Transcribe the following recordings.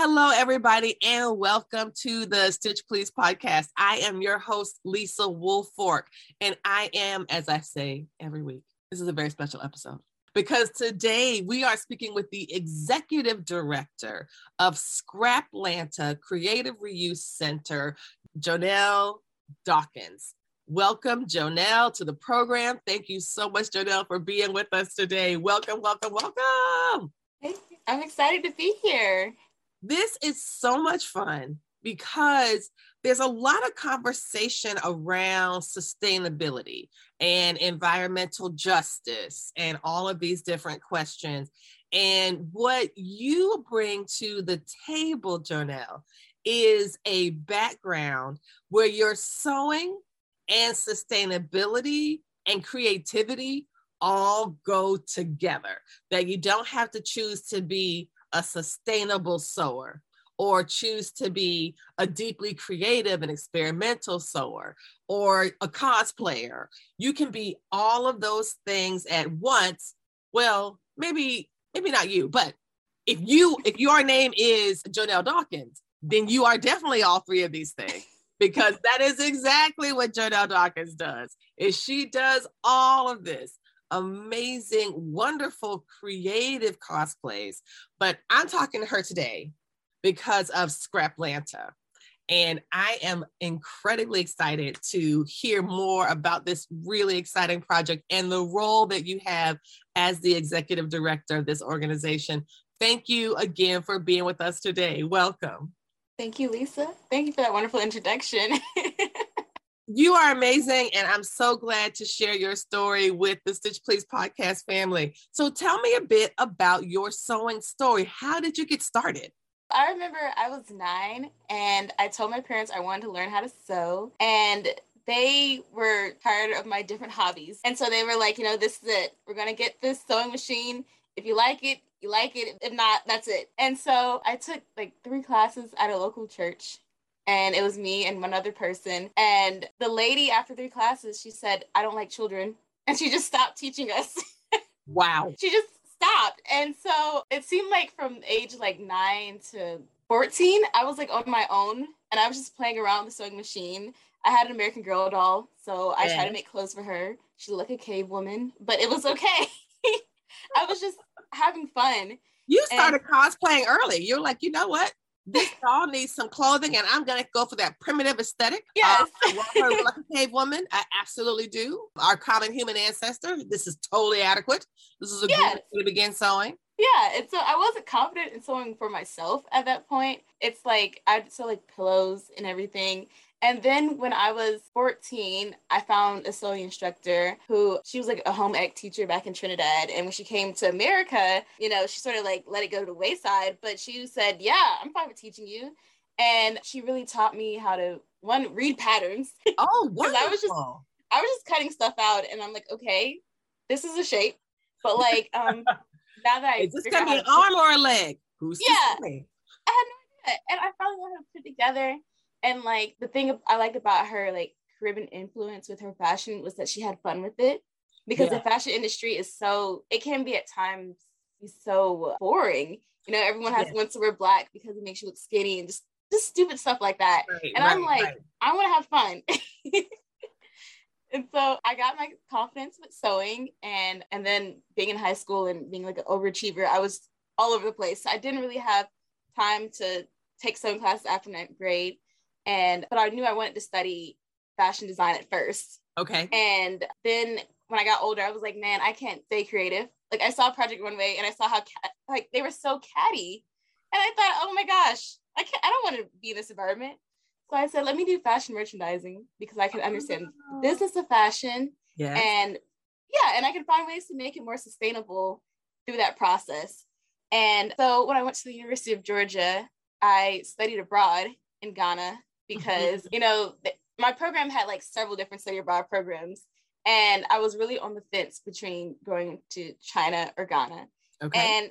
Hello, everybody, and welcome to the Stitch Please podcast. I am your host, Lisa Woolfork, and I am, as I say every week, this is a very special episode because today we are speaking with the executive director of Scraplanta Creative Reuse Center, Jonelle Dawkins. Welcome, Jonelle, to the program. Thank you so much, Jonelle, for being with us today. Welcome, welcome, welcome. I'm excited to be here. This is so much fun because there's a lot of conversation around sustainability and environmental justice and all of these different questions. And what you bring to the table, Jonelle, is a background where you're sewing and sustainability and creativity all go together, that you don't have to choose to be a sustainable sewer or choose to be a deeply creative and experimental sewer or a cosplayer. You can be all of those things at once. Well, maybe maybe not you, but if you if your name is Jonelle Dawkins, then you are definitely all three of these things because that is exactly what Jonelle Dawkins does. Is she does all of this amazing, wonderful, creative cosplays. But I'm talking to her today because of Scraplanta. And I am incredibly excited to hear more about this really exciting project and the role that you have as the executive director of this organization. Thank you again for being with us today. Welcome. Thank you, Lisa. Thank you for that wonderful introduction. you are amazing, and I'm so glad to share your story with the Stitch Please podcast family. So, tell me a bit about your sewing story. How did you get started? I remember I was nine and I told my parents I wanted to learn how to sew. And they were tired of my different hobbies. And so they were like, you know, this is it. We're going to get this sewing machine. If you like it, you like it. If not, that's it. And so I took like three classes at a local church. And it was me and one other person. And the lady, after three classes, she said, I don't like children. And she just stopped teaching us. Wow. she just stopped. And so it seemed like from age like nine to 14, I was like on my own and I was just playing around with the sewing machine. I had an American Girl doll, so I yeah. tried to make clothes for her. She looked like a cave woman, but it was okay. I was just having fun. You started and, cosplaying early. You're like, you know what? This doll needs some clothing, and I'm gonna go for that primitive aesthetic. Yes, uh, I want her like a cave woman. I absolutely do. Our common human ancestor. This is totally adequate. This is a yes. good way to begin sewing. Yeah, and so I wasn't confident in sewing for myself at that point. It's like I'd sew like pillows and everything, and then when I was 14, I found a sewing instructor who she was like a home ec teacher back in Trinidad. And when she came to America, you know, she sort of like let it go to the wayside, but she said, Yeah, I'm fine with teaching you. And she really taught me how to one read patterns. Oh, wonderful. I was just I was just cutting stuff out and I'm like, okay, this is a shape. But like um now that I is this gonna be an arm or a leg? Who's yeah, I had no idea. And I finally how to put together and like the thing I liked about her like Caribbean influence with her fashion was that she had fun with it because yeah. the fashion industry is so it can be at times so boring. You know, everyone has yeah. wants to wear black because it makes you look skinny and just just stupid stuff like that. Right, and right, I'm like, right. I want to have fun. and so I got my confidence with sewing and and then being in high school and being like an overachiever, I was all over the place. I didn't really have time to take sewing classes after ninth grade. And but I knew I wanted to study fashion design at first. Okay. And then when I got older, I was like, man, I can't stay creative. Like I saw Project Runway and I saw how like they were so catty, and I thought, oh my gosh, I can't. I don't want to be in this environment. So I said, let me do fashion merchandising because I can understand oh. business of fashion. Yeah. And yeah, and I can find ways to make it more sustainable through that process. And so when I went to the University of Georgia, I studied abroad in Ghana. Mm-hmm. because you know my program had like several different study abroad programs. And I was really on the fence between going to China or Ghana. Okay. And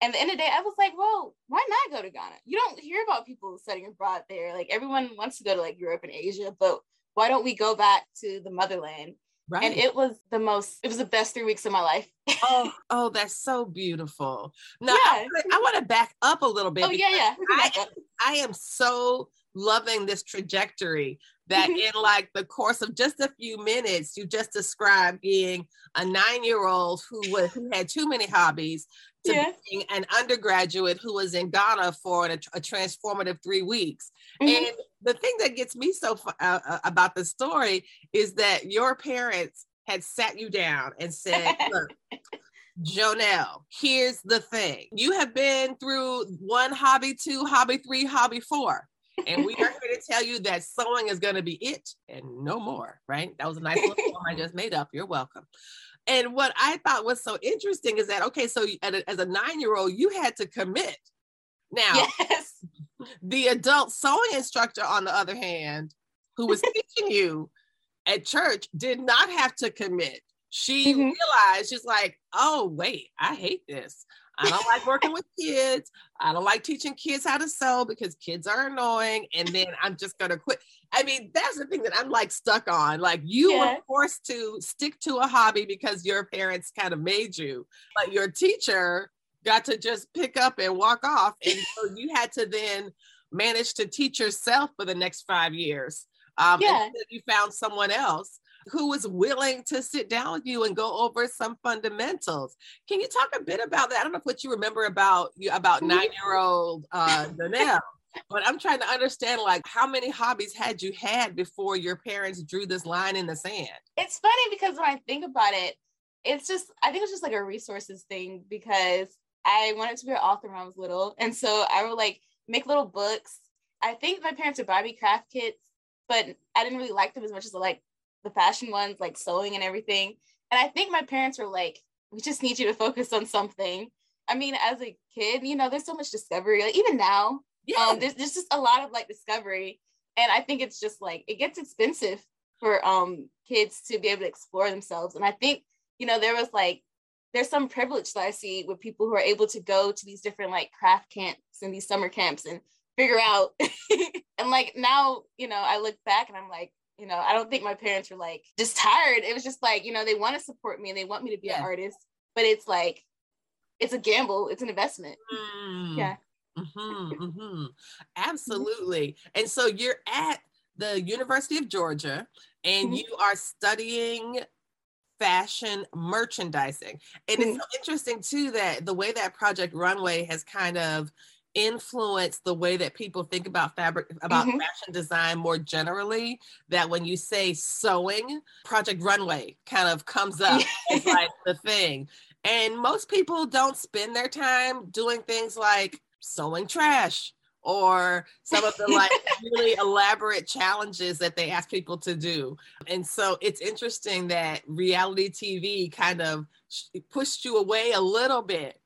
and the end of the day, I was like, well, why not go to Ghana? You don't hear about people studying abroad there. Like everyone wants to go to like Europe and Asia, but why don't we go back to the motherland? Right. And it was the most, it was the best three weeks of my life. oh, oh, that's so beautiful. Now, yeah. I, I want to back up a little bit. Oh, yeah, yeah. I, I am so loving this trajectory that in like the course of just a few minutes you just described being a nine-year-old who was who had too many hobbies to yeah. being an undergraduate who was in ghana for a, a transformative three weeks mm-hmm. and the thing that gets me so uh, uh, about the story is that your parents had sat you down and said look Jonelle, here's the thing. You have been through one hobby, two, hobby three, hobby four and we are here to tell you that sewing is going to be it and no more, right? That was a nice little poem I just made up. You're welcome. And what I thought was so interesting is that, okay, so as a nine year old, you had to commit. Now, yes. the adult sewing instructor, on the other hand, who was teaching you at church, did not have to commit. She mm-hmm. realized, she's like, oh, wait, I hate this. I don't like working with kids. I don't like teaching kids how to sew because kids are annoying. And then I'm just going to quit. I mean, that's the thing that I'm like stuck on. Like you yeah. were forced to stick to a hobby because your parents kind of made you, but your teacher got to just pick up and walk off. And so you had to then manage to teach yourself for the next five years. Um, yeah. you found someone else who was willing to sit down with you and go over some fundamentals. Can you talk a bit about that? I don't know what you remember about you about mm-hmm. nine year old uh, Danelle. but I'm trying to understand like how many hobbies had you had before your parents drew this line in the sand? It's funny because when I think about it, it's just I think it's just like a resources thing because I wanted to be an author when I was little. And so I would like make little books. I think my parents would buy me craft kits, but I didn't really like them as much as I like the fashion ones, like sewing and everything. And I think my parents were like, we just need you to focus on something. I mean, as a kid, you know, there's so much discovery. Like even now, yeah. um, there's, there's just a lot of like discovery. And I think it's just like it gets expensive for um kids to be able to explore themselves. And I think, you know, there was like there's some privilege that I see with people who are able to go to these different like craft camps and these summer camps and figure out and like now, you know, I look back and I'm like, you know, I don't think my parents were like just tired. It was just like, you know, they want to support me and they want me to be yeah. an artist, but it's like, it's a gamble, it's an investment. Mm. Yeah. Mm-hmm, mm-hmm. Absolutely. Mm-hmm. And so you're at the University of Georgia and mm-hmm. you are studying fashion merchandising. And it's mm-hmm. so interesting too that the way that Project Runway has kind of influence the way that people think about fabric about mm-hmm. fashion design more generally that when you say sewing project runway kind of comes up as like the thing and most people don't spend their time doing things like sewing trash or some of the like really elaborate challenges that they ask people to do. And so it's interesting that reality TV kind of pushed you away a little bit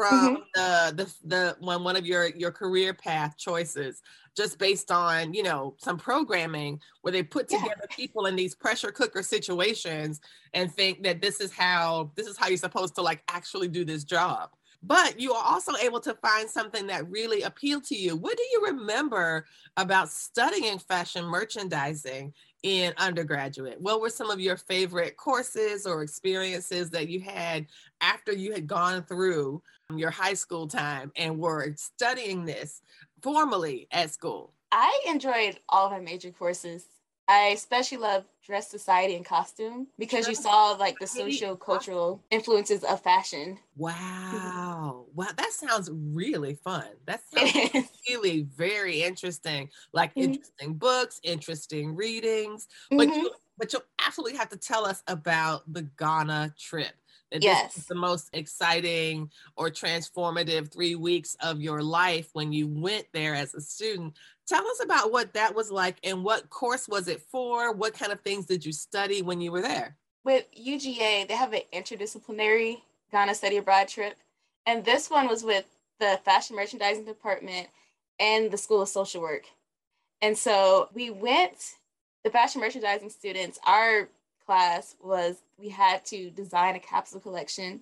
from mm-hmm. the, the the one one of your your career path choices just based on you know some programming where they put together yeah. people in these pressure cooker situations and think that this is how this is how you're supposed to like actually do this job but you are also able to find something that really appealed to you what do you remember about studying fashion merchandising in undergraduate? What were some of your favorite courses or experiences that you had after you had gone through your high school time and were studying this formally at school? I enjoyed all of my major courses. I especially love dress society and costume because you saw like the social cultural influences of fashion. Wow. Wow. That sounds really fun. That sounds really very interesting. Like mm-hmm. interesting books, interesting readings. But mm-hmm. you but you'll absolutely have to tell us about the Ghana trip. Yes. The most exciting or transformative three weeks of your life when you went there as a student. Tell us about what that was like and what course was it for? What kind of things did you study when you were there? With UGA, they have an interdisciplinary Ghana study abroad trip. And this one was with the fashion merchandising department and the School of Social Work. And so we went the fashion merchandising students, our class was we had to design a capsule collection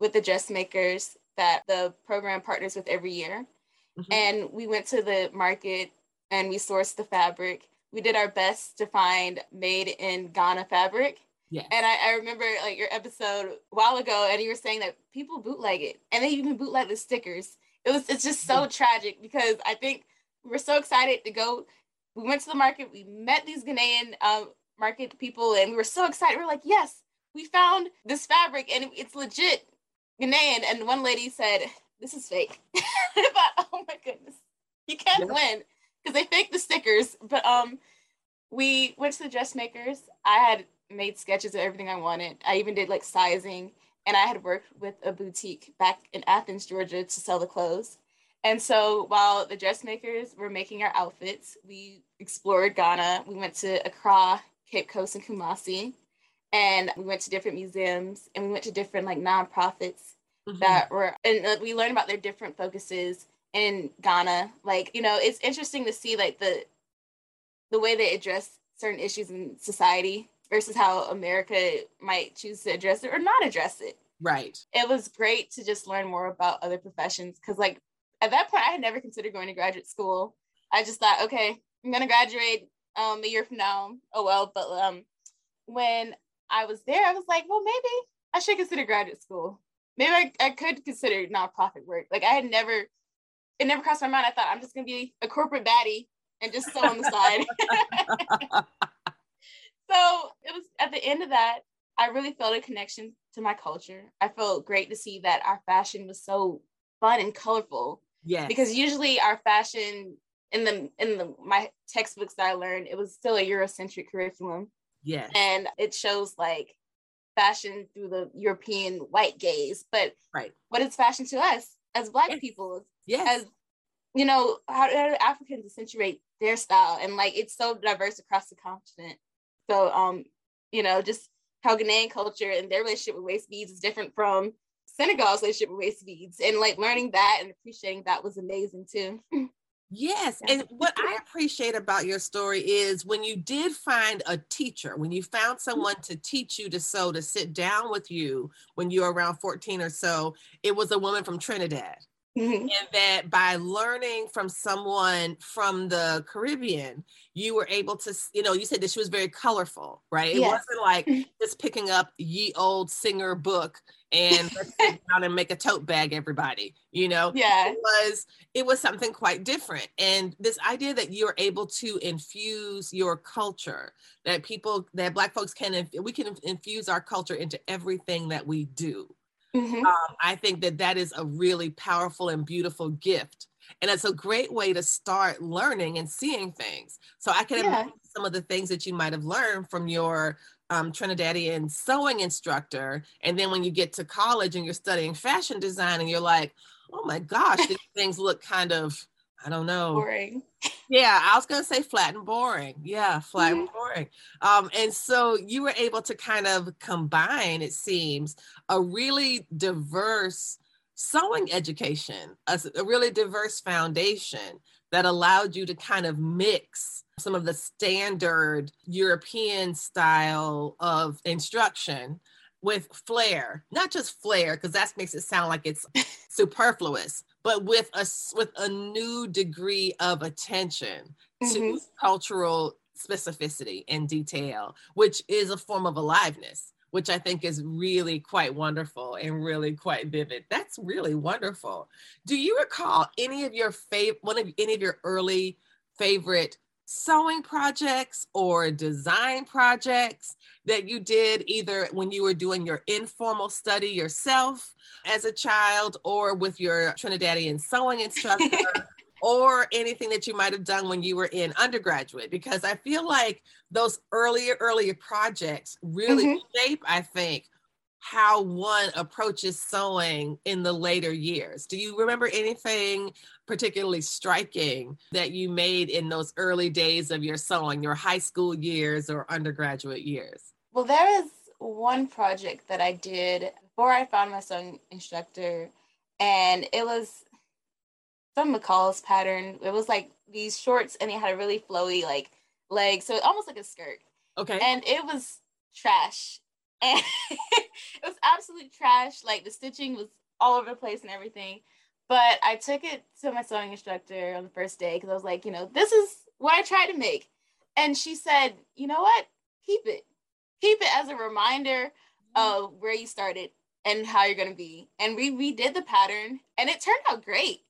with the dressmakers that the program partners with every year. Mm-hmm. And we went to the market and we sourced the fabric. We did our best to find made in Ghana fabric. Yeah. And I, I, remember like your episode a while ago, and you were saying that people bootleg it and they even bootleg the stickers. It was it's just so tragic because I think we were so excited to go. We went to the market, we met these Ghanaian um, market people, and we were so excited. We are like, yes, we found this fabric and it's legit Ghanaian. And one lady said, this is fake. I thought, oh my goodness, you can't yeah. win because they faked the stickers. But um, we went to the dressmakers. I had made sketches of everything I wanted. I even did like sizing, and I had worked with a boutique back in Athens, Georgia, to sell the clothes. And so while the dressmakers were making our outfits, we explored Ghana. We went to Accra, Cape Coast, and Kumasi, and we went to different museums and we went to different like nonprofits mm-hmm. that were, and uh, we learned about their different focuses in Ghana. Like you know, it's interesting to see like the the way they address certain issues in society versus how America might choose to address it or not address it. Right. It was great to just learn more about other professions because, like, at that point, I had never considered going to graduate school. I just thought, okay, I'm gonna graduate um a year from now. Oh well, but um when I was there, I was like, well, maybe I should consider graduate school. Maybe I, I could consider nonprofit work. Like I had never, it never crossed my mind. I thought I'm just gonna be a corporate baddie and just sew on the side. so it was at the end of that, I really felt a connection to my culture. I felt great to see that our fashion was so fun and colorful. Yeah. Because usually our fashion in the in the my textbooks that I learned, it was still a Eurocentric curriculum. Yeah. And it shows like fashion through the European white gaze. But right. what is fashion to us as black yes. people? Yes. As you know, how, do Africans accentuate their style? And like it's so diverse across the continent. So um, you know, just how Ghanaian culture and their relationship with waist beads is different from Senegal's relationship with waist beads. And like learning that and appreciating that was amazing too. Yes. And what I appreciate about your story is when you did find a teacher, when you found mm-hmm. someone to teach you to sew, to sit down with you when you were around 14 or so, it was a woman from Trinidad. Mm-hmm. And that by learning from someone from the Caribbean, you were able to, you know, you said that she was very colorful, right? It yes. wasn't like just picking up ye old singer book and let's sit down and make a tote bag, everybody. You know, yeah, it was it was something quite different. And this idea that you're able to infuse your culture, that people, that Black folks can, we can infuse our culture into everything that we do. Mm-hmm. Um, I think that that is a really powerful and beautiful gift. And it's a great way to start learning and seeing things. So I can yeah. imagine some of the things that you might have learned from your um, Trinidadian sewing instructor. And then when you get to college and you're studying fashion design and you're like, oh my gosh, these things look kind of, I don't know. Boring. Yeah, I was gonna say flat and boring. Yeah, flat mm-hmm. and boring. Um, and so you were able to kind of combine, it seems, a really diverse sewing education, a, a really diverse foundation that allowed you to kind of mix some of the standard European style of instruction with flair, not just flair, because that makes it sound like it's superfluous, but with a with a new degree of attention mm-hmm. to cultural specificity and detail, which is a form of aliveness, which I think is really quite wonderful and really quite vivid. That's really wonderful. Do you recall any of your favorite one of any of your early favorite sewing projects or design projects that you did either when you were doing your informal study yourself as a child or with your Trinidadian sewing instructor or anything that you might have done when you were in undergraduate because I feel like those earlier earlier projects really mm-hmm. shape I think how one approaches sewing in the later years. Do you remember anything particularly striking that you made in those early days of your sewing, your high school years or undergraduate years? Well, there is one project that I did before I found my sewing instructor, and it was some McCall's pattern. It was like these shorts, and it had a really flowy, like leg, so almost like a skirt. Okay. And it was trash. And it was absolute trash. Like the stitching was all over the place and everything. But I took it to my sewing instructor on the first day because I was like, you know, this is what I tried to make. And she said, you know what? Keep it. Keep it as a reminder mm-hmm. of where you started and how you're gonna be. And we redid the pattern and it turned out great.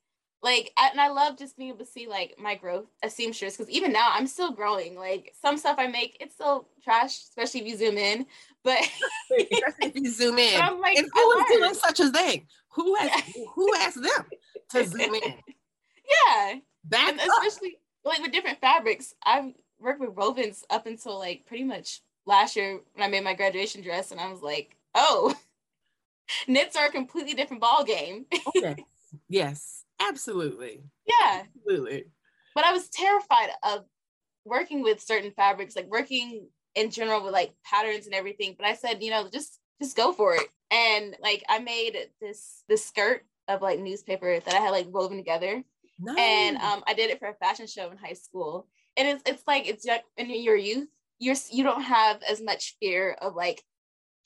Like and I love just being able to see like my growth as seamstress because even now I'm still growing. Like some stuff I make, it's still trash, especially if you zoom in. But if you zoom in, I'm like, and who is doing such a thing? Who has who asked them to zoom in? Yeah, back and especially like with different fabrics. I've worked with wovens up until like pretty much last year when I made my graduation dress, and I was like, oh, knits are a completely different ball game. okay. Yes, absolutely. Yeah, absolutely. But I was terrified of working with certain fabrics, like working in general with like patterns and everything. But I said, you know, just just go for it. And like I made this this skirt of like newspaper that I had like woven together. Nice. And um, I did it for a fashion show in high school. And it's it's like it's in your youth, you're you don't have as much fear of like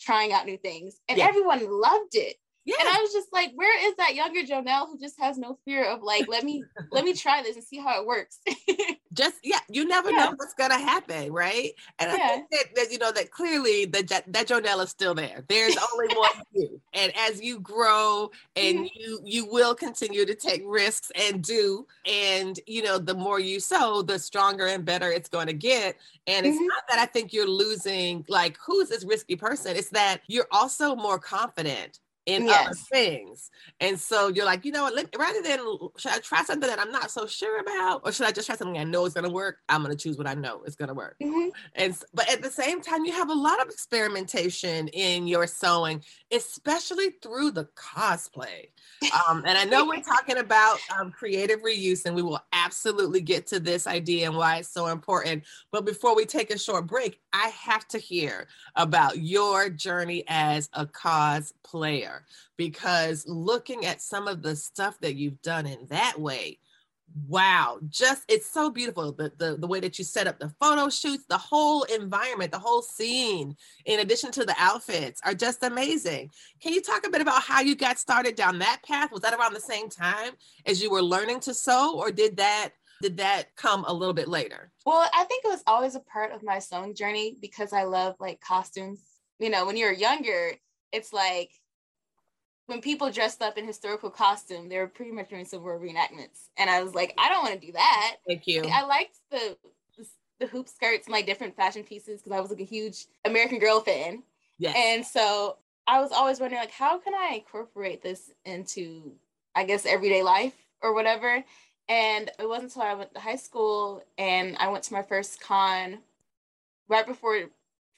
trying out new things. And yeah. everyone loved it. Yeah. And I was just like, where is that younger Jonelle who just has no fear of like, let me let me try this and see how it works. just yeah, you never yeah. know what's gonna happen, right? And yeah. I think that, that, you know that clearly that that Jonelle is still there. There's only one you, and as you grow and mm-hmm. you you will continue to take risks and do, and you know the more you sew, the stronger and better it's going to get. And it's mm-hmm. not that I think you're losing like who's this risky person. It's that you're also more confident in yes. other things. And so you're like, you know what, let, rather than should I try something that I'm not so sure about, or should I just try something I know is going to work? I'm going to choose what I know is going to work. Mm-hmm. And but at the same time, you have a lot of experimentation in your sewing, especially through the cosplay. Um, and I know we're talking about um, creative reuse, and we will absolutely get to this idea and why it's so important. But before we take a short break, I have to hear about your journey as a cosplayer because looking at some of the stuff that you've done in that way wow just it's so beautiful the, the the way that you set up the photo shoots the whole environment the whole scene in addition to the outfits are just amazing. Can you talk a bit about how you got started down that path? Was that around the same time as you were learning to sew or did that did that come a little bit later well i think it was always a part of my sewing journey because i love like costumes you know when you're younger it's like when people dressed up in historical costume, they were pretty much doing Civil War reenactments. And I was like, I don't want to do that. Thank you. I liked the the, hoop skirts and like different fashion pieces because I was like a huge American Girl fan. Yes. And so I was always wondering like, how can I incorporate this into, I guess, everyday life or whatever. And it wasn't until I went to high school and I went to my first con right before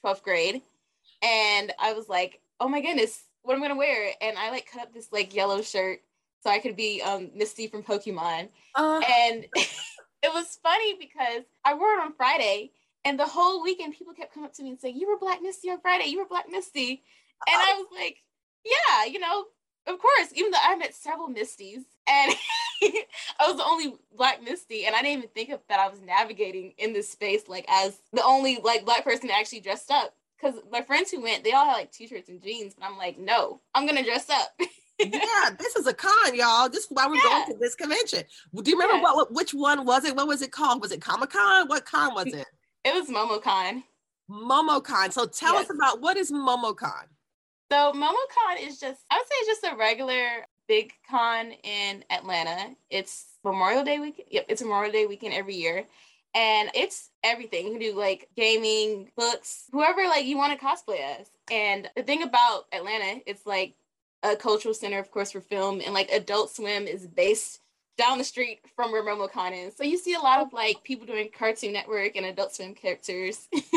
12th grade. And I was like, oh my goodness, what am I'm gonna wear. And I like cut up this like yellow shirt so I could be um Misty from Pokemon. Uh. And it was funny because I wore it on Friday and the whole weekend people kept coming up to me and saying, You were Black Misty on Friday, you were Black Misty. And I was like, Yeah, you know, of course, even though I met several Misties and I was the only black Misty, and I didn't even think of that I was navigating in this space like as the only like black person actually dressed up because my friends who went, they all had like t-shirts and jeans, but I'm like, no, I'm gonna dress up. yeah, this is a con, y'all. This is why we're yeah. going to this convention. Do you remember yeah. what, which one was it? What was it called? Was it Comic Con? What con was it? It was MomoCon. MomoCon. So tell yes. us about what is MomoCon. So MomoCon is just, I would say, it's just a regular big con in Atlanta. It's Memorial Day weekend. Yep, it's Memorial Day weekend every year and it's everything. You can do like gaming, books, whoever like you want to cosplay as. And the thing about Atlanta, it's like a cultural center, of course, for film, and like Adult Swim is based down the street from where MomoCon is. So you see a lot of like people doing Cartoon Network and Adult Swim characters.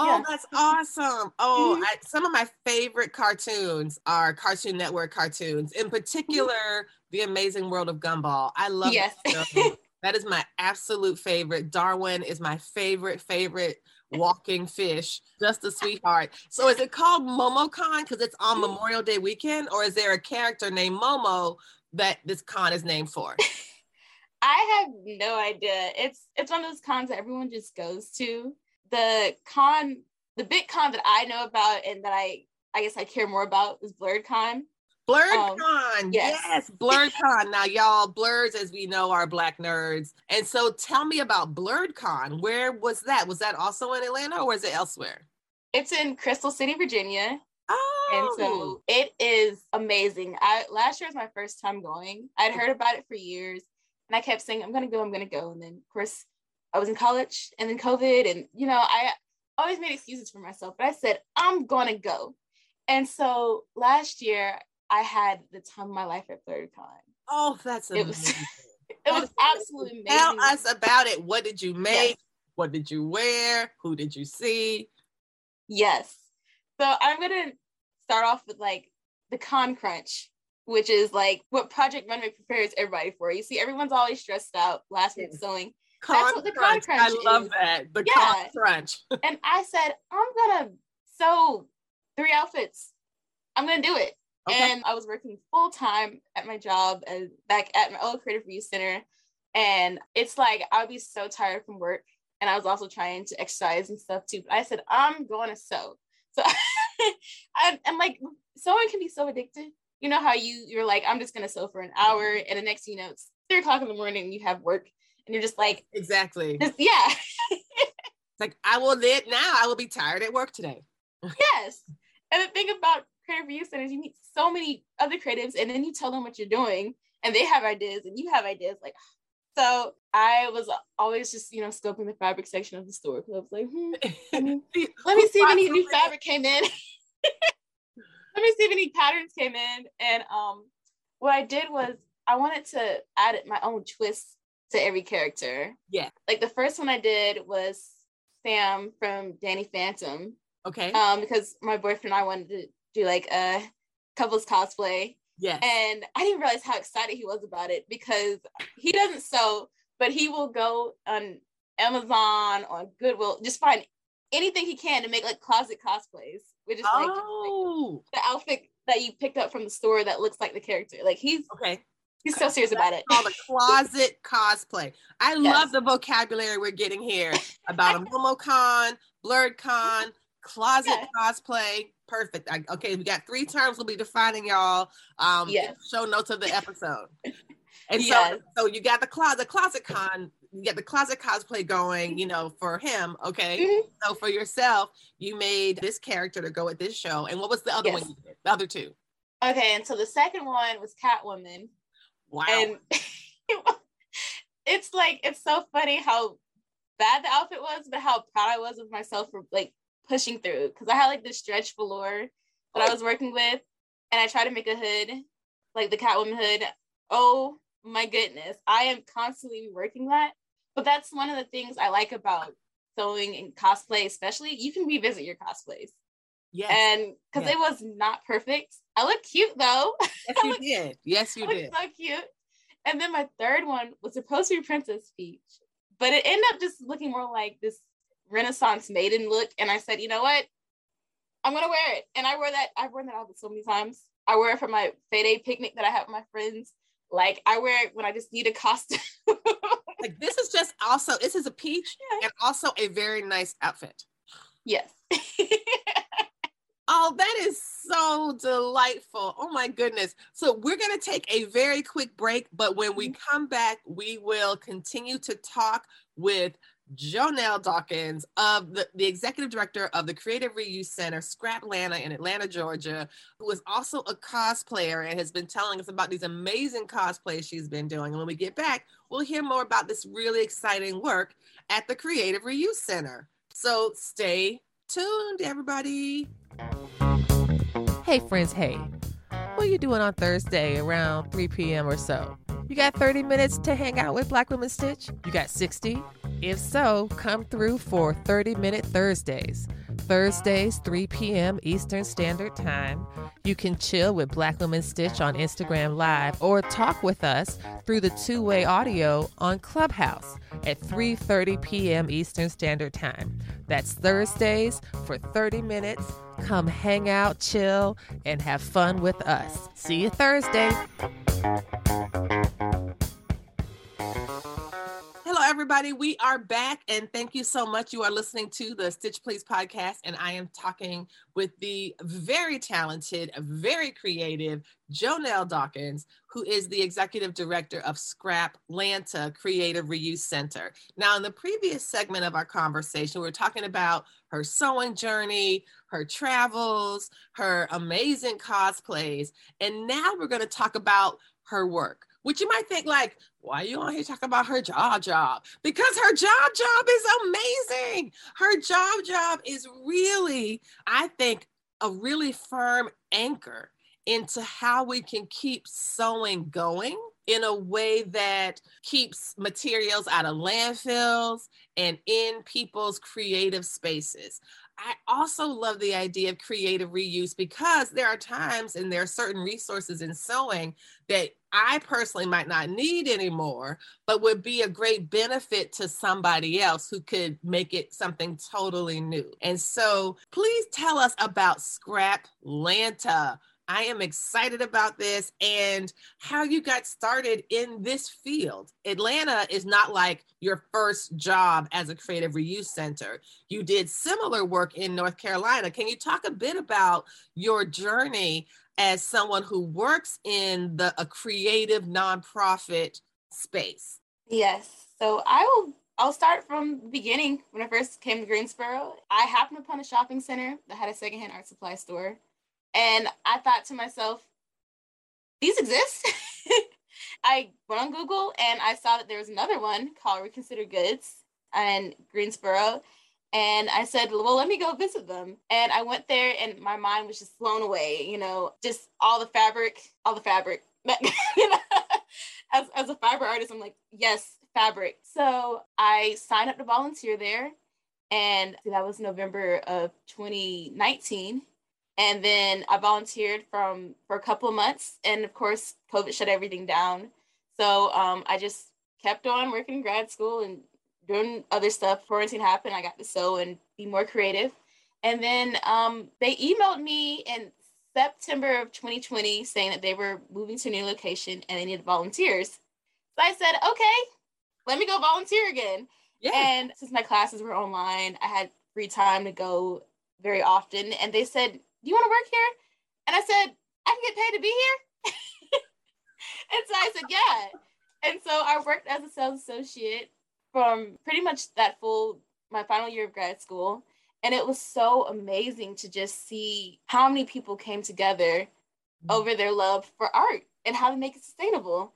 Oh, yeah. that's awesome. Oh, mm-hmm. I, some of my favorite cartoons are Cartoon Network cartoons, in particular, mm-hmm. The Amazing World of Gumball. I love yes. That is my absolute favorite. Darwin is my favorite, favorite walking fish. Just a sweetheart. So is it called MomoCon because it's on Memorial Day weekend, or is there a character named Momo that this con is named for? I have no idea. It's it's one of those cons that everyone just goes to. The con, the big con that I know about and that I I guess I care more about is Blerd Con. Blerd um, Con, yes. yes, Blerd Con. Now, y'all, blerds, as we know, are black nerds. And so, tell me about Blerd Con. Where was that? Was that also in Atlanta, or was it elsewhere? It's in Crystal City, Virginia. Oh. And so oh. it is amazing. I last year was my first time going. I'd heard about it for years and I kept saying, I'm gonna go, I'm gonna go. And then of course I was in college and then COVID and you know, I always made excuses for myself, but I said, I'm gonna go. And so last year I had the time of my life at Blerd Con. Oh, that's amazing. It was, it was absolutely amazing. Tell us about it. What did you make? Yes. What did you wear? Who did you see? Yes. So I'm gonna start off with like the con crunch, which is like what Project Runway prepares everybody for. You see, everyone's always stressed out last minute sewing. Con That's what the crunch. con crunch I love that. The yeah. con crunch. and I said, I'm gonna sew three outfits. I'm gonna do it. Okay. And I was working full time at my job and back at my old creative reuse center. And it's like I would be so tired from work. And I was also trying to exercise and stuff too. But I said, I'm going to sew. So I'm, I'm like, sewing can be so addictive. You know how you you're like, I'm just gonna sew for an hour, and the next you know it's three o'clock in the morning, and you have work, and you're just like, exactly, yeah. it's like I will live now. I will be tired at work today. yes, and the thing about creative reuse centers, you meet so many other creatives, and then you tell them what you're doing, and they have ideas, and you have ideas. Like, so I was always just, you know, scoping the fabric section of the store because I was like, hmm, let me, let me see if any new fabric came in. let me see if any patterns came in. And um, what I did was I wanted to add my own twist to every character. Yeah. Like the first one I did was Sam from Danny Phantom. Okay. Um, because my boyfriend and I wanted to do like a couples cosplay. Yeah. And I didn't realize how excited he was about it because he doesn't sew, but he will go on Amazon or Goodwill, just find anything he can to make like closet cosplays, which is like, oh. like the outfit that you picked up from the store that looks like the character. Like he's okay. He's so serious about it. Called a closet cosplay. I yes. love the vocabulary we're getting here about a MomoCon, Blerd Con, closet yeah. cosplay. Perfect. I, okay, we got three terms we'll be defining y'all. Um, yes. show notes of the episode. And yes. so, so you got the closet, closet con, you get the closet cosplay going, you know, for him. Okay. Mm-hmm. So for yourself, you made this character to go with this show. And what was the other yes. one you did? The other two? Okay. And so the second one was Catwoman. Wow. And it's like, it's so funny how bad the outfit was, but how proud I was of myself for like pushing through. Cause I had like this stretch velour that I oh. was working with. And I tried to make a hood, like the Catwoman hood. Oh my goodness. I am constantly working that. But that's one of the things I like about sewing and cosplay, especially. You can revisit your cosplays. Yes. And because yes. it was not perfect. I look cute though. Yes, you did. Yes, you did. So cute. And then my third one was supposed to be Princess Peach, but it ended up just looking more like this Renaissance maiden look. And I said, you know what? I'm gonna wear it. And I wear that, I've worn that outfit so many times. I wear it for my Fayday picnic that I have with my friends. Like I wear it when I just need a costume. like this is just also this is a peach yeah. and also a very nice outfit. Yes. oh, that is so delightful. Oh my goodness. So we're going to take a very quick break, but when we mm-hmm. come back, we will continue to talk with Jonelle Dawkins of the, the executive director of the Creative Reuse Center, Scrap Atlanta in Atlanta, Georgia, who is also a cosplayer and has been telling us about these amazing cosplays she's been doing. And when we get back, we'll hear more about this really exciting work at the Creative Reuse Center. So stay tuned, everybody. Hey, friends, hey. What are you doing on Thursday around 3 p.m. or so? You got 30 minutes to hang out with Black Women Stitch? You got 60? If so, come through for 30 Minute Thursdays. Thursdays, 3 p.m. Eastern Standard Time. You can chill with Black Women Stitch on Instagram Live or talk with us through the two-way audio on Clubhouse at 3:30 p.m. Eastern Standard Time. That's Thursdays for 30 minutes. Come hang out, chill, and have fun with us. See you Thursday. Everybody. We are back, and thank you so much. You are listening to the Stitch Please podcast, and I am talking with the very talented, very creative Jonelle Dawkins, who is the executive director of Scrap Lanta Creative Reuse Center. Now, in the previous segment of our conversation, we were talking about her sewing journey, her travels, her amazing cosplays, and now we're going to talk about her work which you might think like why are you on here talking about her job job because her job job is amazing her job job is really i think a really firm anchor into how we can keep sewing going in a way that keeps materials out of landfills and in people's creative spaces. I also love the idea of creative reuse because there are times and there are certain resources in sewing that I personally might not need anymore, but would be a great benefit to somebody else who could make it something totally new. And so please tell us about Scrap Lanta. I am excited about this and how you got started in this field. Atlanta is not like your first job as a creative reuse center. You did similar work in North Carolina. Can you talk a bit about your journey as someone who works in the a creative nonprofit space? Yes. So I will I'll start from the beginning. When I first came to Greensboro, I happened upon a shopping center that had a secondhand art supply store and I thought to myself, these exist. I went on Google and I saw that there was another one called Reconsidered Goods in Greensboro. And I said, well, let me go visit them. And I went there and my mind was just blown away, you know, just all the fabric, all the fabric. you know, as, as a fiber artist, I'm like, yes, fabric. So I signed up to volunteer there. And that was November of 2019 and then I volunteered from for a couple of months, and of course, COVID shut everything down. So um, I just kept on working in grad school and doing other stuff. Quarantine happened. I got to sew and be more creative. And then um, they emailed me in September of 2020 saying that they were moving to a new location and they needed volunteers. So I said, okay, let me go volunteer again. Yeah. And since my classes were online, I had free time to go very often. And they said, do you want to work here? And I said, I can get paid to be here. and so I said, yeah. And so I worked as a sales associate from pretty much that full, my final year of grad school. And it was so amazing to just see how many people came together mm-hmm. over their love for art and how to make it sustainable.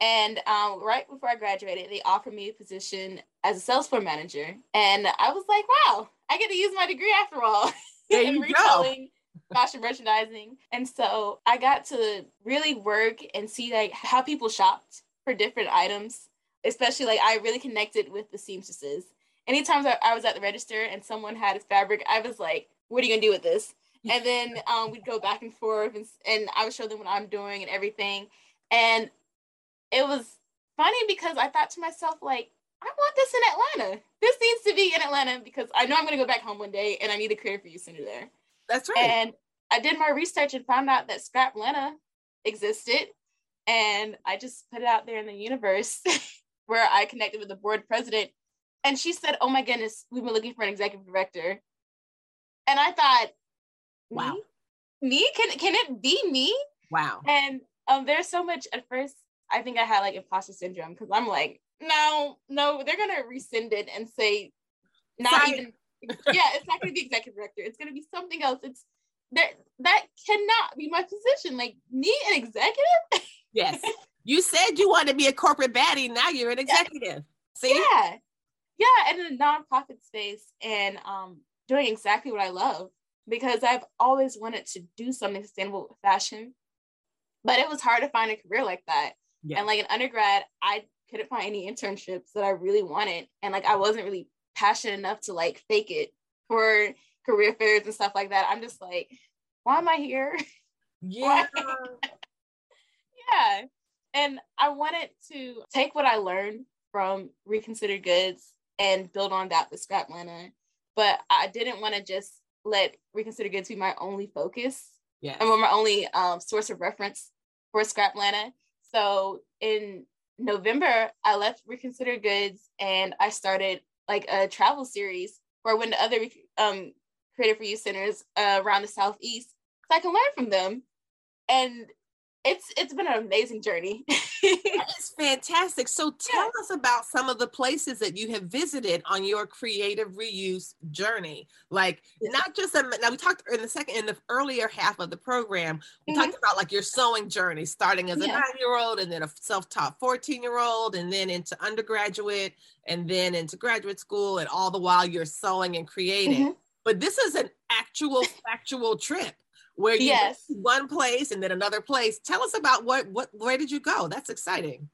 And um, right before I graduated, they offered me a position as a sales floor manager. And I was like, wow, I get to use my degree after all. There you go fashion merchandising. And so I got to really work and see like how people shopped for different items, especially like I really connected with the seamstresses. Anytime I was at the register and someone had a fabric, I was like, what are you gonna do with this? And then um, we'd go back and forth and, and I would show them what I'm doing and everything. And it was funny because I thought to myself, like, I want this in Atlanta. This needs to be in Atlanta because I know I'm going to go back home one day and I need a Creative Reuse Center there. That's right. And I did my research and found out that Scraplanta existed. And I just put it out there in the universe where I connected with the board president. And she said, Oh my goodness, we've been looking for an executive director. And I thought, Wow. Me? me? Can can it be me? Wow. And um there's so much at first I think I had like imposter syndrome because I'm like, no, no, they're gonna rescind it and say not Sorry. even yeah, it's not going to be executive director. It's going to be something else. It's that that cannot be my position. Like me, an executive. yes, you said you wanted to be a corporate baddie. Now you're an executive. See? Yeah, yeah, and in a nonprofit space, and um, doing exactly what I love because I've always wanted to do something sustainable with fashion, but it was hard to find a career like that. Yeah. And like an undergrad, I couldn't find any internships that I really wanted, and like I wasn't really passionate enough to like fake it for career fairs and stuff like that. I'm just like, why am I here? Yeah. yeah. And I wanted to take what I learned from Reconsidered Goods and build on that with Scraplanta. But I didn't want to just let Reconsidered Goods be my only focus. Yeah. And my only um, source of reference for Scraplanta. So in November, I left Reconsidered Goods and I started like a travel series or when to other um, creative reuse centers uh, around the southeast so I can learn from them. And it's it's been an amazing journey. It's fantastic. So tell yeah. us about some of the places that you have visited on your creative reuse journey. Like yeah. not just a, now we talked in the second in the earlier half of the program, we mm-hmm. talked about like your sewing journey, starting as a yeah. nine-year-old and then a self-taught 14-year-old and then into undergraduate and then into graduate school and all the while you're sewing and creating. Mm-hmm. But this is an actual factual trip where you yes. one place and then another place. Tell us about what what where did you go? That's exciting.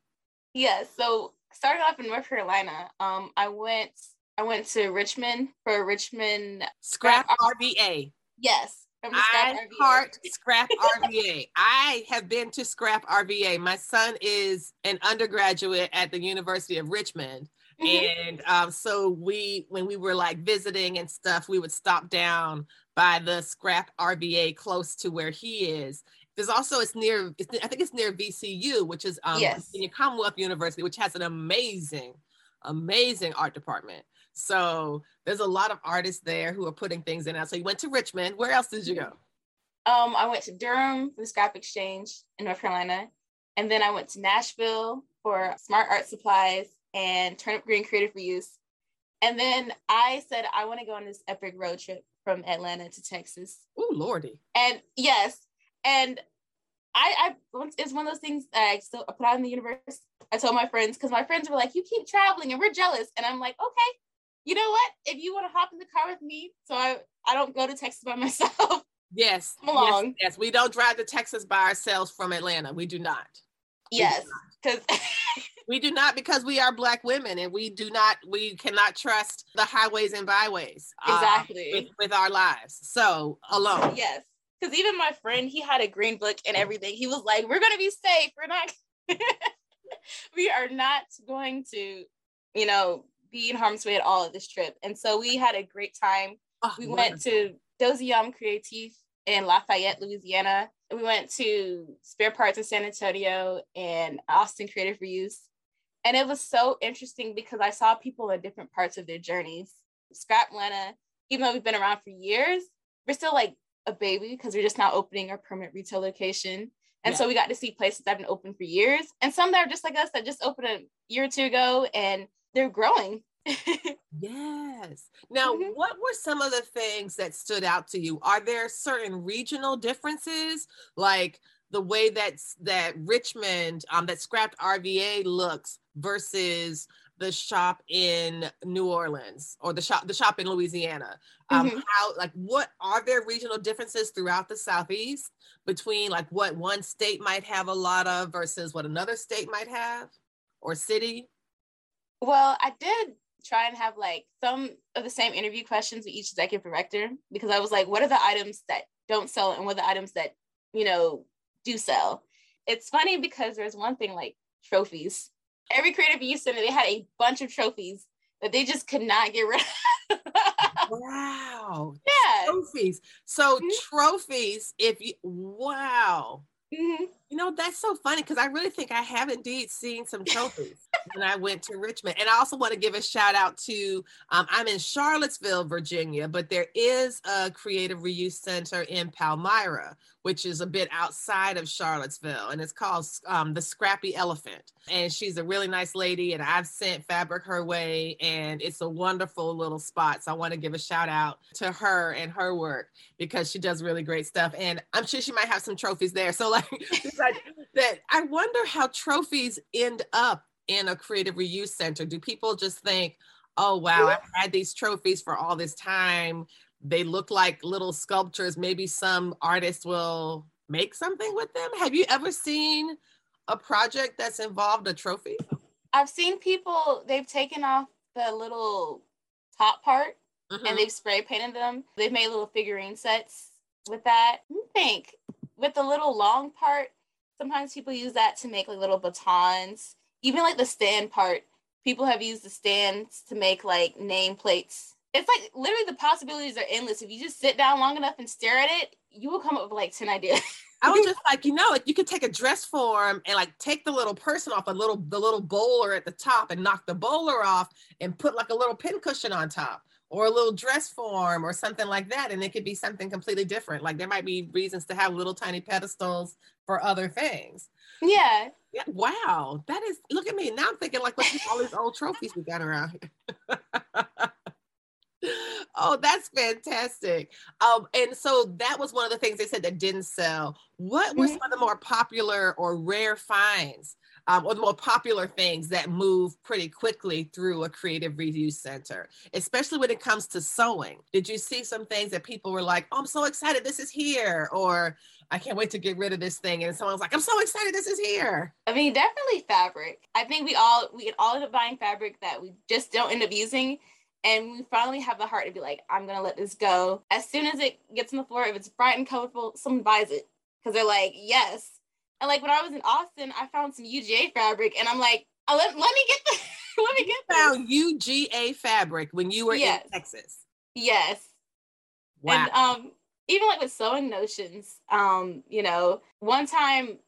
Yes. Yeah, so starting off in North Carolina, um, I went I went to Richmond for Richmond Scrap, Scrap RVA. Yes. I heart Scrap RVA. I have been to Scrap RVA. My son is an undergraduate at the University of Richmond. Mm-hmm. And um, so we, when we were like visiting and stuff, we would stop down by the scrap RVA close to where he is. There's also it's near it's, I think it's near VCU, which is um yes. Virginia Commonwealth University, which has an amazing, amazing art department. So there's a lot of artists there who are putting things in. So you went to Richmond. Where else did you go? Um, I went to Durham for the Scrap Exchange in North Carolina, and then I went to Nashville for Smart Art Supplies and Turnip Green Creative Reuse. And then I said I want to go on this epic road trip from Atlanta to Texas. Oh lordy! And yes, and I, I it's one of those things that I still put out in the universe. I told my friends because my friends were like, "You keep traveling, and we're jealous." And I'm like, "Okay, you know what? If you want to hop in the car with me, so I I don't go to Texas by myself." Yes, come along. Yes, yes, we don't drive to Texas by ourselves from Atlanta. We do not. Yes, because we do not because we are black women and we do not we cannot trust the highways and byways uh, exactly. with, with, our lives so alone. Yes because even my friend he had a green book and everything. He was like we're gonna be safe. We're not we are not going to you know be in harm's way at all of this trip. And so we had a great time. Oh, we wonderful. went to Deuxième Creatif in Lafayette, Louisiana. We went to Spare Parts in San Antonio and Austin Creative Reuse. And it was so interesting because I saw people in different parts of their journeys. Scraplanta, even though we've been around for years, we're still like a baby because we're just now opening our permanent retail location. And yeah. so we got to see places that have been open for years and some that are just like us that just opened a year or two ago and they're growing. yes. Now, mm-hmm. what were some of the things that stood out to you? Are there certain regional differences like the way that that Richmond um that Scrap RVA looks versus the shop in New Orleans or the shop the shop in Louisiana. Um, mm-hmm. How like what are there regional differences throughout the southeast between like what one state might have a lot of versus what another state might have or city? Well, I did try and have like some of the same interview questions with each executive director because I was like, what are the items that don't sell and what are the items that you know do sell? It's funny because there's one thing like trophies every creative reuse center they had a bunch of trophies that they just could not get rid of. wow. Yeah. Trophies. So mm-hmm. trophies, if you wow. Mm-hmm. You know, that's so funny because I really think I have indeed seen some trophies when I went to Richmond. And I also want to give a shout out to um, I'm in Charlottesville, Virginia, but there is a creative reuse center in Palmyra, which is a bit outside of Charlottesville, and it's called um, the Scrappy Elephant. And she's a really nice lady, and I've sent fabric her way, and it's a wonderful little spot. So I want to give a shout out to her and her work because she does really great stuff, and I'm sure she might have some trophies there. So like that, I wonder how trophies end up in a creative reuse center. Do people just think? Oh wow, I've had these trophies for all this time they look like little sculptures. Maybe some artists will make something with them. Have you ever seen a project that's involved a trophy? I've seen people, they've taken off the little top part mm-hmm. and they've spray painted them. They've made little figurine sets with that. I think with the little long part, sometimes people use that to make like little batons. Even like the stand part, people have used the stands to make like nameplates it's like literally the possibilities are endless. If you just sit down long enough and stare at it, you will come up with like 10 ideas. I was just like, you know, like you could take a dress form and like take the little person off a little the little bowler at the top and knock the bowler off and put like a little pin cushion on top or a little dress form or something like that. And it could be something completely different. Like there might be reasons to have little tiny pedestals for other things. Yeah. Yeah. Wow. That is look at me. Now I'm thinking like all these old trophies we got around here. oh, that's fantastic. Um, and so that was one of the things they said that didn't sell. What were mm-hmm. some of the more popular or rare finds um, or the more popular things that move pretty quickly through a creative reuse center, especially when it comes to sewing? Did you see some things that people were like, oh, I'm so excited this is here? Or I can't wait to get rid of this thing. And someone's like, I'm so excited this is here. I mean, definitely fabric. I think we all we all end up buying fabric that we just don't end up using and we finally have the heart to be like, I'm gonna let this go. As soon as it gets on the floor, if it's bright and colorful, someone buys it because they're like, yes. And like when I was in Austin, I found some UGA fabric, and I'm like, oh, let, let me get the let me get found UGA fabric when you were yes. in Texas. Yes. Wow. And um, even like with sewing notions, um, you know, one time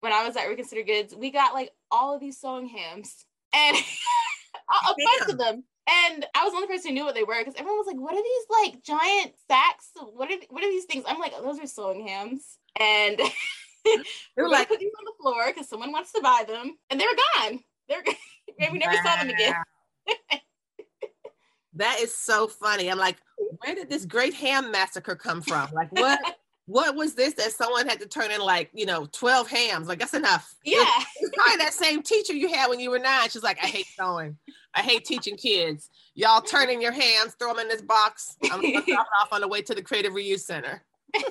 when I was at Reconsidered Goods, we got like all of these sewing hams and a bunch of them and I was the only person who knew what they were because everyone was like, "What are these like giant sacks? What are what are these things?" I'm like, oh, "Those are sewing hams," and they were like, "Put these on the floor because someone wants to buy them," and they were gone. They're and we never wow. saw them again. that is so funny. I'm like, where did this great ham massacre come from? Like, what? What was this that someone had to turn in like you know 12 hams? Like that's enough. Yeah. It's probably that same teacher you had when you were nine. She's like i hate sewing. I hate teaching kids. Y'all turn in your hams throw them in this box. I'm gonna drop it off on the way to the creative reuse center.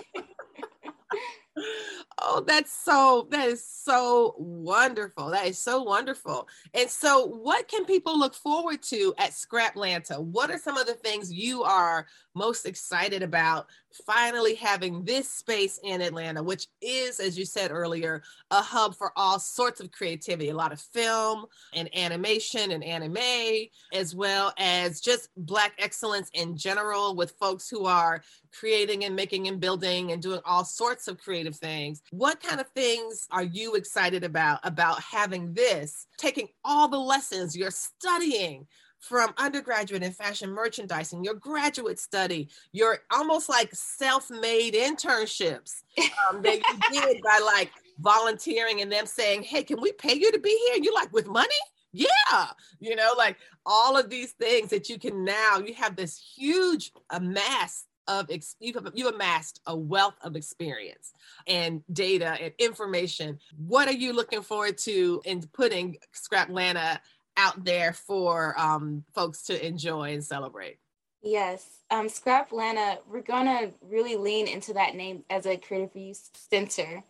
Oh that's so that is so wonderful. That is so wonderful. And so what can people look forward to at scraplanta what are some of the things you are most excited about finally having this space in Atlanta, which is, as you said earlier, a hub for all sorts of creativity, a lot of film and animation and anime, as well as just Black excellence in general with folks who are creating and making and building and doing all sorts of creative things. What kind of things are you excited about about having this, taking all the lessons you're studying from undergraduate in fashion merchandising, your graduate study, your almost like self-made internships um, that you did by like volunteering and them saying, "Hey, can we pay you to be here?" And you're like, "With money?" Yeah, you know, like all of these things that you can now. You have this huge amass of you've, you've amassed a wealth of experience and data and information. What are you looking forward to in putting Scraplanta out there for um, folks to enjoy and celebrate. Yes, um, Scraplanta, we're gonna really lean into that name as a creative reuse center.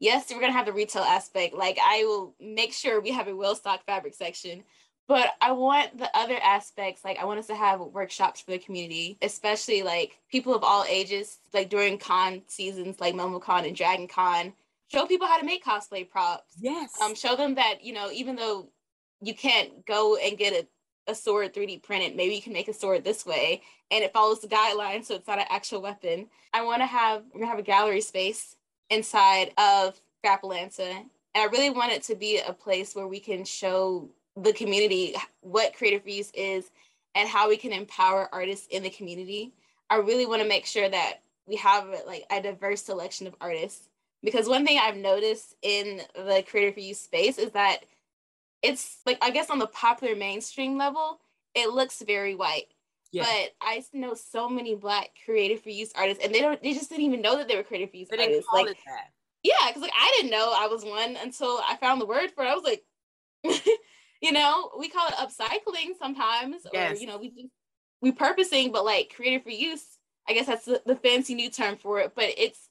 Yes, we're gonna have the retail aspect. Like I will make sure we have a well stocked fabric section, but I want the other aspects. Like I want us to have workshops for the community, especially like people of all ages. Like during con seasons, like MomoCon and Dragon Con, show people how to make cosplay props. Yes. Um, show them that you know even though you can't go and get a, a sword 3D printed. Maybe you can make a sword this way and it follows the guidelines so it's not an actual weapon. I want to have we're gonna have a gallery space inside of Scraplanta. And I really want it to be a place where we can show the community what creative reuse is and how we can empower artists in the community. I really want to make sure that we have like a diverse selection of artists because one thing I've noticed in the creative reuse space is that it's like I guess on the popular mainstream level, it looks very white. Yeah. But I know so many black creative reuse artists, and they don't they just didn't even know that they were creative reuse they artists. like, yeah, because like I didn't know I was one until I found the word for it. I was like, you know, we call it upcycling sometimes, yes. or you know, we just we purposing, but like creative reuse, I guess that's the, the fancy new term for it. But it's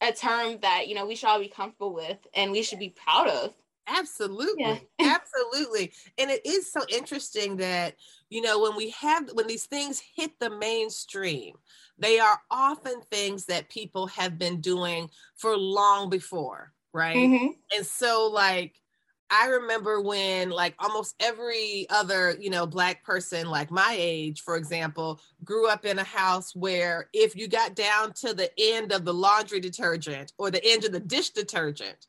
a term that you know we should all be comfortable with, and we should be proud of. Absolutely. Yeah. Absolutely. And it is so interesting that, you know, when we have, when these things hit the mainstream, they are often things that people have been doing for long before, right? Mm-hmm. And so, like, I remember when like almost every other, you know, black person like my age, for example, grew up in a house where if you got down to the end of the laundry detergent or the end of the dish detergent,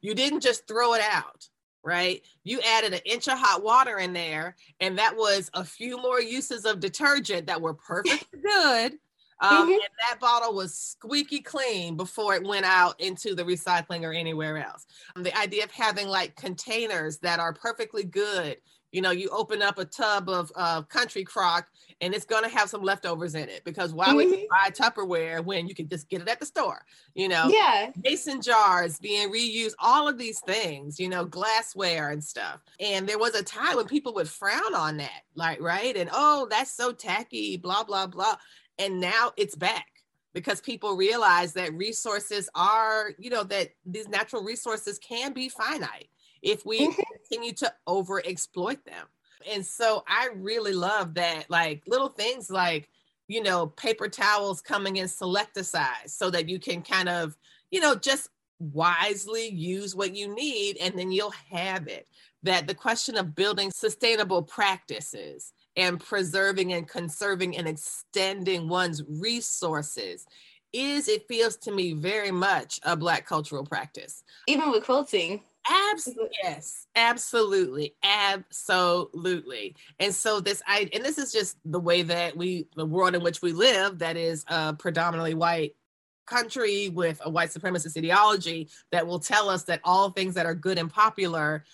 you didn't just throw it out, right? You added an inch of hot water in there, and that was a few more uses of detergent that were perfectly good um, mm-hmm. And that bottle was squeaky clean before it went out into the recycling or anywhere else. Um, the idea of having like containers that are perfectly good. You know, you open up a tub of uh, country crock and it's going to have some leftovers in it because why mm-hmm. would you buy Tupperware when you can just get it at the store? You know, yeah, mason jars being reused, all of these things, you know, glassware and stuff. And there was a time when people would frown on that, like, right? And oh, that's so tacky, blah, blah, blah. And now it's back because people realize that resources are, you know, that these natural resources can be finite if we mm-hmm. continue to over exploit them. And so I really love that, like little things like, you know, paper towels coming in Select-A-Size so that you can kind of, you know, just wisely use what you need and then you'll have it. That the question of building sustainable practices and preserving and conserving and extending one's resources is it feels to me very much a black cultural practice even with quilting absolutely yes absolutely absolutely and so this i and this is just the way that we the world in which we live that is a predominantly white country with a white supremacist ideology that will tell us that all things that are good and popular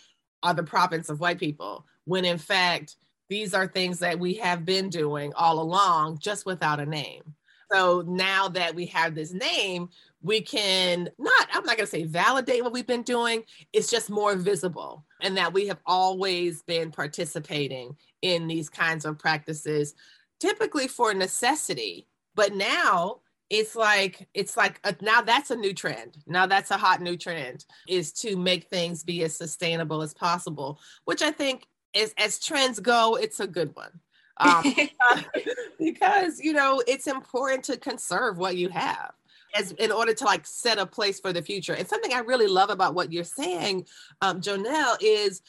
are the province of white people when in fact these are things that we have been doing all along, just without a name. So now that we have this name, we can not, I'm not going to say validate what we've been doing, it's just more visible, and that we have always been participating in these kinds of practices, typically for necessity. But now it's like it's like a, now that's a new trend now that's a hot new trend is to make things be as sustainable as possible which i think as, as trends go, it's a good one. Um, because, you know, it's important to conserve what you have as in order to like set a place for the future. And something I really love about what you're saying, um, Jonelle, is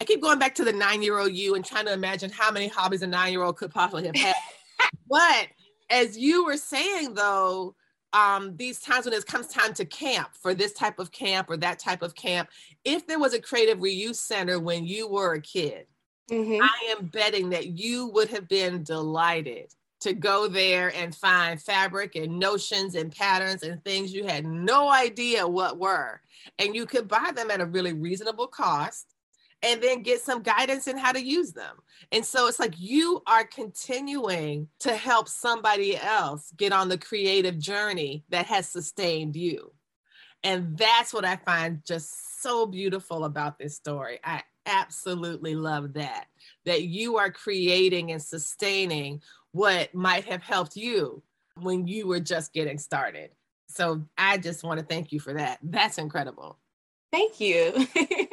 I keep going back to the nine year old you and trying to imagine how many hobbies a nine year old could possibly have had. but as you were saying, though, um, these times when it comes time to camp for this type of camp or that type of camp, if there was a creative reuse center when you were a kid, mm-hmm. I am betting that you would have been delighted to go there and find fabric and notions and patterns and things you had no idea what were. And you could buy them at a really reasonable cost and then get some guidance in how to use them. And so it's like you are continuing to help somebody else get on the creative journey that has sustained you. And that's what I find just so beautiful about this story. I absolutely love that, that you are creating and sustaining what might have helped you when you were just getting started. So I just want to thank you for that. That's incredible. Thank you.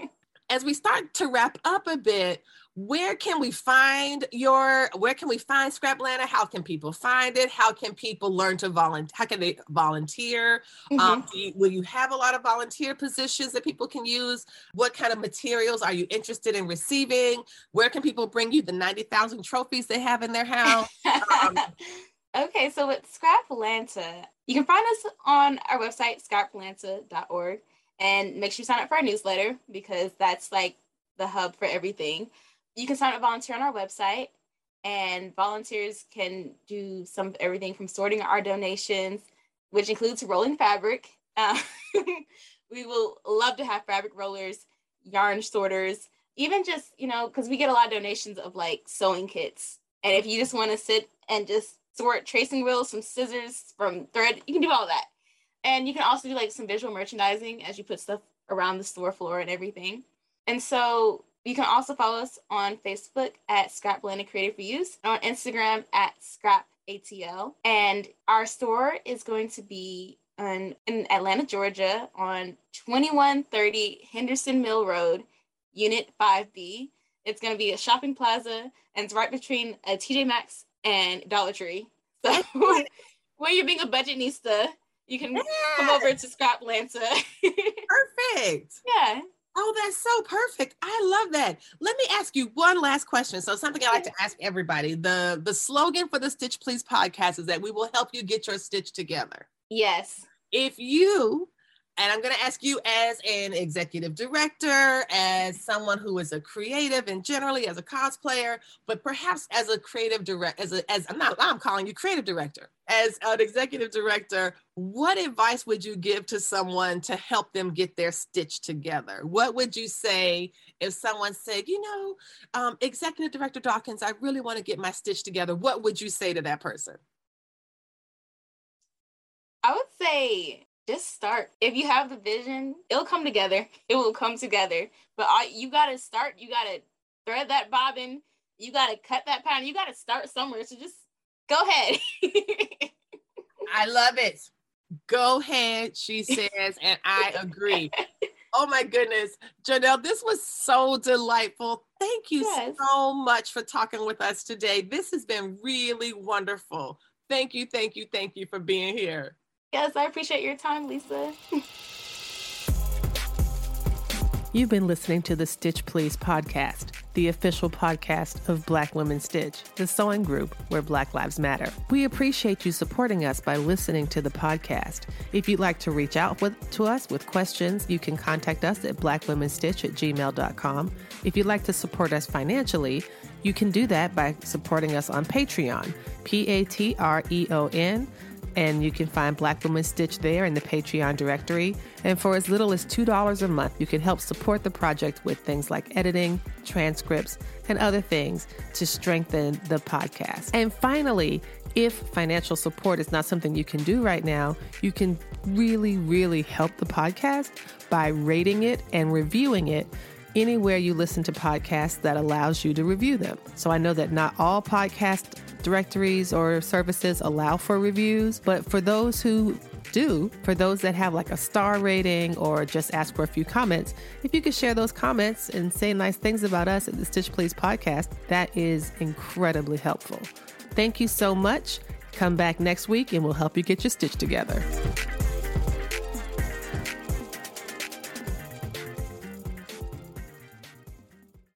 as we start to wrap up a bit, where can we find your where can we find scraplanta how can people find it? How can people learn to volunteer how can they volunteer? Um, mm-hmm. um, you, will you have a lot of volunteer positions that people can use? What kind of materials are you interested in receiving? Where can people bring you the 90000 trophies they have in their house? Um, okay so with scraplanta you can find us on our website scraplanta.org and make sure you sign up for our newsletter because that's like the hub for everything. You can sign up volunteer on our website, and volunteers can do some everything from sorting our donations, which includes rolling fabric. Uh, we will love to have fabric rollers, yarn sorters, even just you know because we get a lot of donations of like sewing kits, and if you just want to sit and just sort tracing wheels, some scissors from thread, you can do all that. And you can also do like some visual merchandising as you put stuff around the store floor and everything. And so you can also follow us on Facebook at Scrap Scraplanta Creative Reuse, on Instagram at Scrap ATL. And our store is going to be on, in Atlanta, Georgia on 2130 Henderson Mill Road, Unit 5B. It's going to be a shopping plaza and it's right between uh, a TJ Maxx and Dollar Tree. So when you're being a budgetnista, you can come over to Scraplanta. Perfect. Yeah. Oh, that's so perfect. I love that. Let me ask you one last question. So something I like to ask everybody. The the slogan for the Stitch Please podcast is that we will help you get your stitch together. Yes. If you and I'm going to ask you, as an executive director, as someone who is a creative and generally as a cosplayer, but perhaps as a creative director, as as I'm not, I'm calling you creative director, as an executive director, what advice would you give to someone to help them get their stitch together? What would you say if someone said, you know, um, executive director Dawkins, I really want to get my stitch together? What would you say to that person? I would say just start. If you have the vision, it'll come together. It will come together. But all, you got to start. You got to thread that bobbin. You got to cut that pattern. You got to start somewhere. So just go ahead. I love it. Go ahead, she says, and I agree. Oh my goodness, Janelle, this was so delightful. Thank you yes. so much for talking with us today. This has been really wonderful. Thank you, thank you, thank you for being here. Yes, I appreciate your time, Lisa. You've been listening to the Stitch Please podcast, the official podcast of Black Women Stitch, the sewing group where Black Lives Matter. We appreciate you supporting us by listening to the podcast. If you'd like to reach out with, to us with questions, you can contact us at blackwomenstitch at gmail.com. If you'd like to support us financially, you can do that by supporting us on Patreon, P A T R E O N and you can find Black Women Stitch there in the Patreon directory. And for as little as $2 a month, you can help support the project with things like editing, transcripts, and other things to strengthen the podcast. And finally, if financial support is not something you can do right now, you can really, really help the podcast by rating it and reviewing it anywhere you listen to podcasts that allows you to review them. So I know that not all podcast directories or services allow for reviews, but for those who do, for those that have like a star rating or just ask for a few comments, if you could share those comments and say nice things about us at the Stitch Please podcast, that is incredibly helpful. Thank you so much. Come back next week and we'll help you get your stitch together.